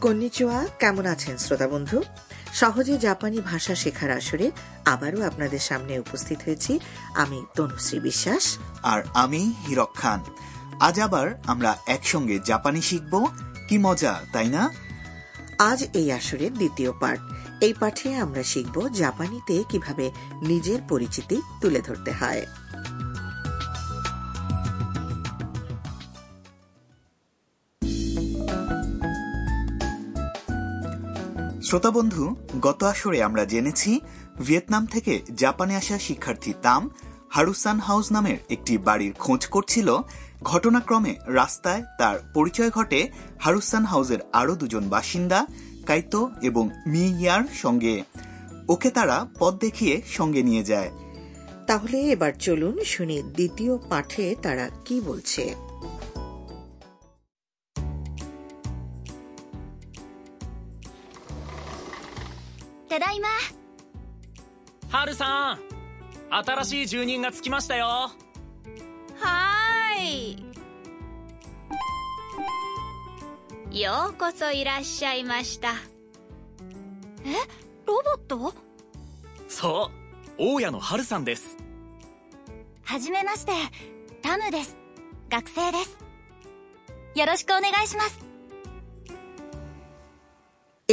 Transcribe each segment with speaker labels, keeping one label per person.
Speaker 1: কন্নিচুয়া কেমন আছেন শ্রোতা বন্ধু? সহজে জাপানি ভাষা শেখার আসরে আবারও আপনাদের সামনে উপস্থিত হয়েছি আমি তনুশ্রী বিশ্বাস।
Speaker 2: আর আমি হিরক খান। আজ আবার আমরা একসঙ্গে জাপানি শিখব। কি মজা তাই না?
Speaker 1: আজ এই আসরের দ্বিতীয় পাঠ। এই পাঠে আমরা শিখব জাপানিতে কীভাবে নিজের পরিচিতি তুলে ধরতে হয়।
Speaker 2: শ্রোতা বন্ধু, গত আসরে আমরা জেনেছি ভিয়েতনাম থেকে জাপানে আসা শিক্ষার্থী তাম হারুসান হাউস নামের একটি বাড়ির খোঁজ করছিল। ঘটনাক্রমে রাস্তায় তার পরিচয় ঘটে হারুসান হাউসের আরও দুজন বাসিন্দা, কাইতো এবং মি ইয়ার সঙ্গে। ওকে তারা পথ দেখিয়ে সঙ্গে নিয়ে যায়।
Speaker 1: তাহলে এবার চলুন শুনি দ্বিতীয় পাঠে তারা কি বলছে।
Speaker 3: ハルさん新しい住人が着きましたよ
Speaker 4: はーいようこそいらっしゃいましたえロボット
Speaker 3: そう大家のハルさんです
Speaker 4: はじめましてタムです学生ですよろしくお願いします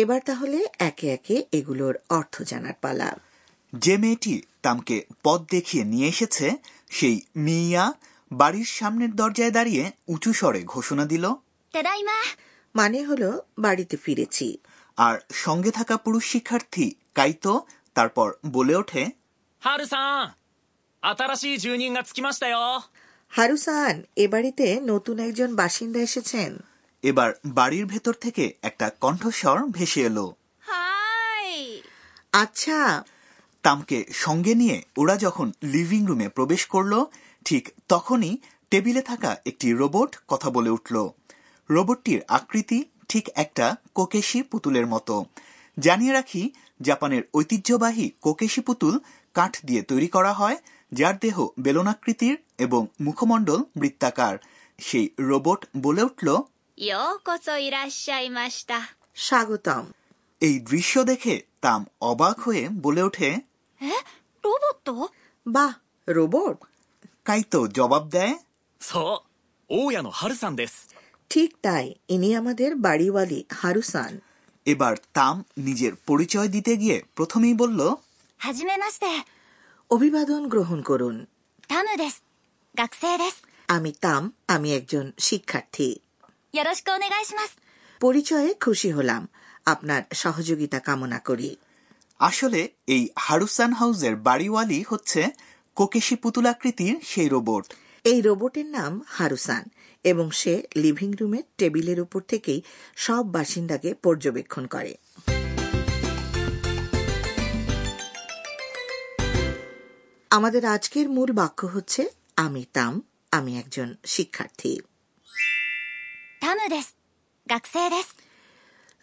Speaker 1: এবার তাহলে একে একে এগুলোর অর্থ জানার পালা
Speaker 2: যে মেয়েটি তামকে পথ দেখিয়ে নিয়ে এসেছে সেই মিয়া বাড়ির সামনের দরজায় দাঁড়িয়ে উঁচু স্বরে ঘোষণা দিল
Speaker 1: মানে হলো বাড়িতে ফিরেছি।
Speaker 2: আর সঙ্গে থাকা পুরুষ শিক্ষার্থী কাইতো তারপর বলে ওঠে
Speaker 1: হারুসান এ বাড়িতে নতুন একজন বাসিন্দা এসেছেন।
Speaker 2: এবার বাড়ির ভেতর থেকে একটা কণ্ঠস্বর ভেসে এলো
Speaker 1: আচ্ছা
Speaker 2: তামকে সঙ্গে নিয়ে ওরা যখন লিভিং রুমে প্রবেশ করল ঠিক তখনই টেবিলে থাকা একটি রোবট কথা বলে উঠল। রোবটটির আকৃতি ঠিক একটা কোকেশি পুতুলের মতো। জানিয়ে রাখি জাপানের ঐতিহ্যবাহী কোকেশি পুতুল কাঠ দিয়ে তৈরি করা হয় যার দেহ বেলনাকৃতির এবং মুখমণ্ডল বৃত্তাকার। সেই রোবট বলে উঠল
Speaker 1: স্বাগতম।
Speaker 2: এই দৃশ্য দেখে তাম অবাক হয়ে বলে ওঠে
Speaker 4: えロボット
Speaker 1: বাহ রোবট
Speaker 2: কাইতো জবাব দেয়
Speaker 3: そう大家のハルさんです
Speaker 1: ঠিক তাই ইনি আমাদের বাড়িওয়ালি হারুসান
Speaker 2: এবার তাম নিজের পরিচয় দিতে গিয়ে প্রথমেই বলল
Speaker 4: はじめまして
Speaker 1: অভিবাদন গ্রহণ করুন
Speaker 4: タムです学生です
Speaker 1: আমি তাম আমি একজন শিক্ষার্থী
Speaker 4: よろしくお願いします
Speaker 1: পরিচয়ে খুশি হলাম আপনার সহযোগিতা কামনা করি
Speaker 2: আসলে এই হারুসান হাউসের বাড়িওয়ালি হচ্ছে কোকেশি পুতুলাকৃতির সেই রোবট
Speaker 1: এই রোবটের নাম হারুসান এবং সে লিভিং রুমের টেবিলের উপর থেকেই সব বাসিন্দাকে পর্যবেক্ষণ করে আমাদের আজকের মূল বাক্য হচ্ছে আমি তাম আমি একজন শিক্ষার্থী
Speaker 4: タムです学生です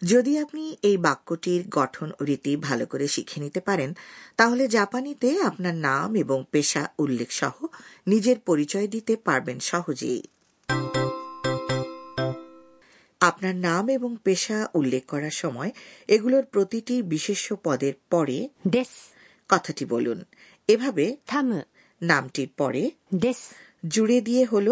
Speaker 1: যদি আপনি এই বাক্যটির গঠন ও রীতি ভালো করে শিখে নিতে পারেন তাহলে জাপানিতে আপনার নাম এবং পেশা উল্লেখ সহ নিজের পরিচয় দিতে পারবেন সহজেই। আপনার নাম এবং পেশা উল্লেখ করার সময় এগুলোর প্রতিটি বিশেষ পদের পরে কথাটি বলুন। এভাবে নামটির পরে জুড়ে দিয়ে হল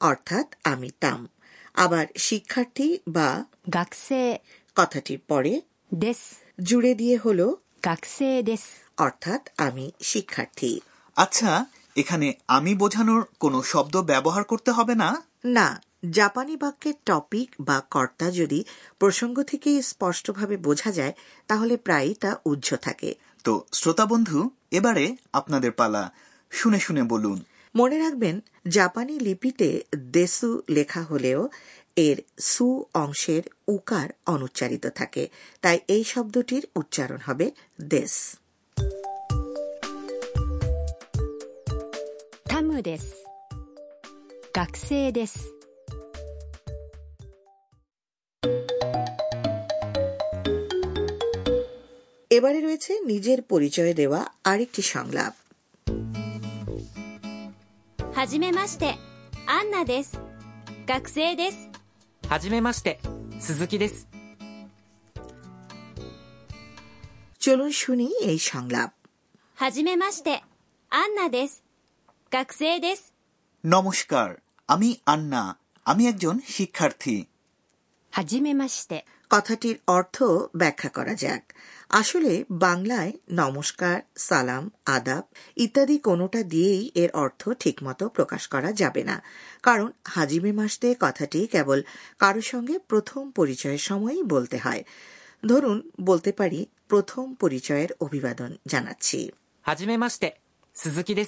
Speaker 1: অর্থাৎ আমি তাম। আবার শিক্ষার্থী বা
Speaker 5: গাকসে
Speaker 1: কথাটির পরে
Speaker 5: দেশ
Speaker 1: জুড়ে দিয়ে হল
Speaker 5: গাকসে দেশ।
Speaker 1: অর্থাৎ আমি শিক্ষার্থী।
Speaker 2: আচ্ছা এখানে আমি বোঝানোর কোনো শব্দ ব্যবহার করতে হবে না?
Speaker 1: না জাপানি বাক্যের টপিক বা কর্তা যদি প্রসঙ্গ থেকে স্পষ্টভাবে বোঝা যায় তাহলে প্রায়ই তা উজ্জ্ব থাকে।
Speaker 2: তো শ্রোতা বন্ধু এবারে আপনাদের পালা। শুনে শুনে বলুন।
Speaker 1: মনে রাখবেন জাপানি লিপিতে দেসু লেখা হলেও এর সু অংশের উকার অনুচ্চারিত থাকে। তাই এই শব্দটির উচ্চারণ হবে দেশ এবারে রয়েছে নিজের পরিচয় দেওয়া আরেকটি সংলাপ।
Speaker 4: はじめましてアンナです学生です
Speaker 6: はじめまして
Speaker 3: 鈴木です
Speaker 1: চলুন শুনি এই সংলাপ
Speaker 4: はじめましてアンナです学生です
Speaker 2: নমস্কার আমি আন্না আমি একজন শিক্ষার্থী
Speaker 5: はじめまして
Speaker 1: কথাটির অর্থ ব্যাখ্যা করা যাক। আসলে বাংলায় নমস্কার সালাম আদাব ইত্যাদি কোনোটা দিয়েই এর অর্থ ঠিকমতো প্রকাশ করা যাবে না। কারণ হাজিমে মাসতে কথাটি কেবল কারও সঙ্গে প্রথম পরিচয়ের সময়ই বলতে হয়। ধরুন বলতে পারি প্রথম পরিচয়ের অভিবাদন জানাচ্ছি।
Speaker 3: হাজিমে মাসতে সুজুকি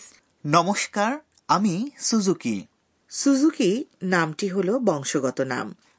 Speaker 2: নমস্কার আমি সুজুকি।
Speaker 1: সুজুকি নামটি হল বংশগত নাম।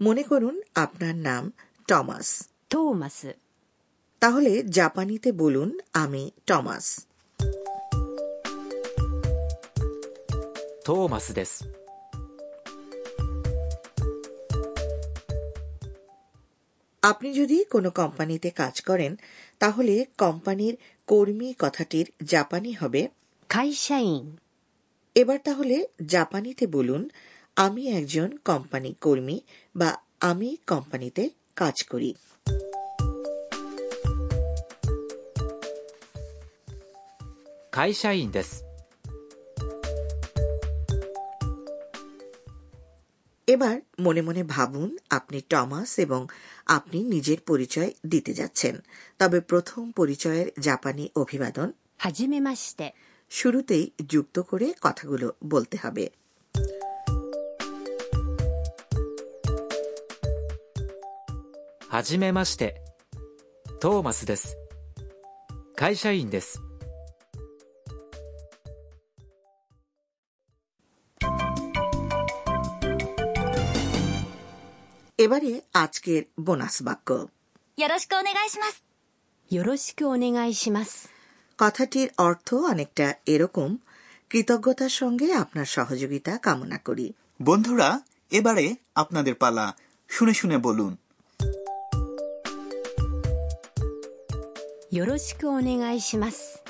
Speaker 1: মনে করুন আপনার নাম টমাস
Speaker 5: トーマス
Speaker 1: তাহলে জাপানিতে বলুন আমি টমাস
Speaker 3: トーマスです
Speaker 1: আপনি যদি কোনো কোম্পানিতে কাজ করেন তাহলে কোম্পানির কর্মী কথাটির জাপানি হবে
Speaker 5: 会社員
Speaker 1: এবার তাহলে জাপানিতে বলুন আমি একজন কোম্পানি কর্মী বা আমি কোম্পানিতে কাজ করি। এবার মনে মনে ভাবুন আপনি টমাস এবং আপনি নিজের পরিচয় দিতে যাচ্ছেন। তবে প্রথম পরিচয়ের জাপানি অভিবাদন। শুরুতেই যুক্ত করে কথাগুলো বলতে হবে।
Speaker 3: はじめましてトーマスです会社員です
Speaker 1: এবারে আজকের বোনাস বাক্য
Speaker 4: よろしくお願いします
Speaker 5: よろしくお願いします
Speaker 1: কথাটির অর্থ অনেকটা এরকম কৃতজ্ঞতার সঙ্গে আপনার সহযোগিতা কামনা করি
Speaker 2: বন্ধুরা এবারে আপনাদের পালা শুনে শুনে বলুন
Speaker 5: よろしくお願いします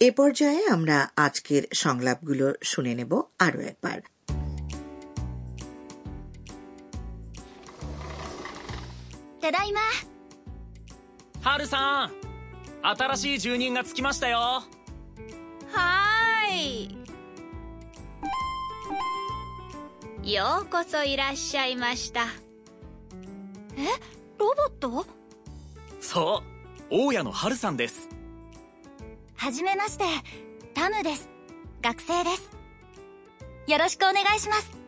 Speaker 1: এ পর্যায়ে আমরা আজকের সংলাপগুলো শুনে নেব আরও একবার
Speaker 4: ただいま
Speaker 3: ハルさん新しい住人がつきましたよ
Speaker 4: はーいようこそいらっしゃいました えロボット
Speaker 3: そう大家のハルさんです
Speaker 4: はじめましてタムです学生ですよろしくお願いします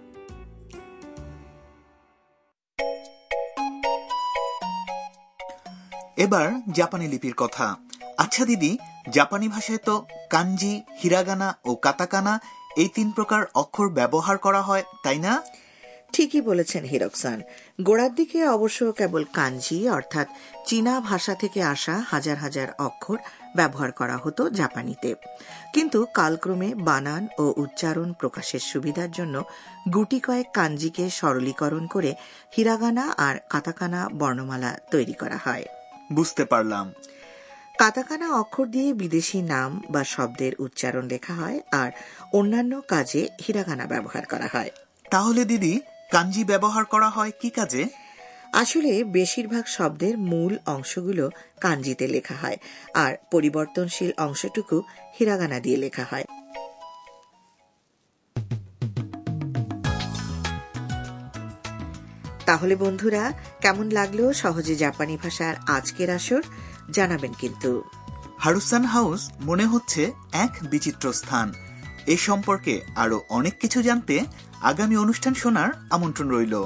Speaker 2: এবার জাপানি লিপির কথা আচ্ছা দিদি জাপানি ভাষায় তো কাঞ্জি হিরাগানা ও কাতাকানা এই তিন প্রকার অক্ষর ব্যবহার করা হয় তাই না
Speaker 1: ঠিকই বলেছেন হিরকসান। গোড়ার দিকে অবশ্য কেবল কাঞ্জি অর্থাৎ চীনা ভাষা থেকে আসা হাজার হাজার অক্ষর ব্যবহার করা হতো জাপানিতে। কিন্তু কালক্রমে বানান ও উচ্চারণ প্রকাশের সুবিধার জন্য গুটি কয়েক কাঞ্জিকে সরলীকরণ করে হিরাগানা আর কাতাকানা বর্ণমালা তৈরি করা হয়।
Speaker 2: বুঝতে পারলাম।
Speaker 1: কাতাকানা অক্ষর দিয়ে বিদেশি নাম বা শব্দের উচ্চারণ লেখা হয় আর অন্যান্য কাজে হিরাগানা ব্যবহার করা হয়।
Speaker 2: তাহলে দিদি কাঞ্জি ব্যবহার করা হয় কি কাজে?
Speaker 1: আসলে বেশিরভাগ শব্দের মূল অংশগুলো কাঞ্জিতে লেখা হয় আর পরিবর্তনশীল অংশটুকু হিরাগানা দিয়ে লেখা হয়। তাহলে বন্ধুরা কেমন লাগল সহজে জাপানি ভাষার আজকের আসর? জানাবেন কিন্তু।
Speaker 2: হারুসান হাউস মনে হচ্ছে এক বিচিত্র স্থান। এ সম্পর্কে আরও অনেক কিছু জানতে আগামী অনুষ্ঠান শোনার আমন্ত্রণ রইল।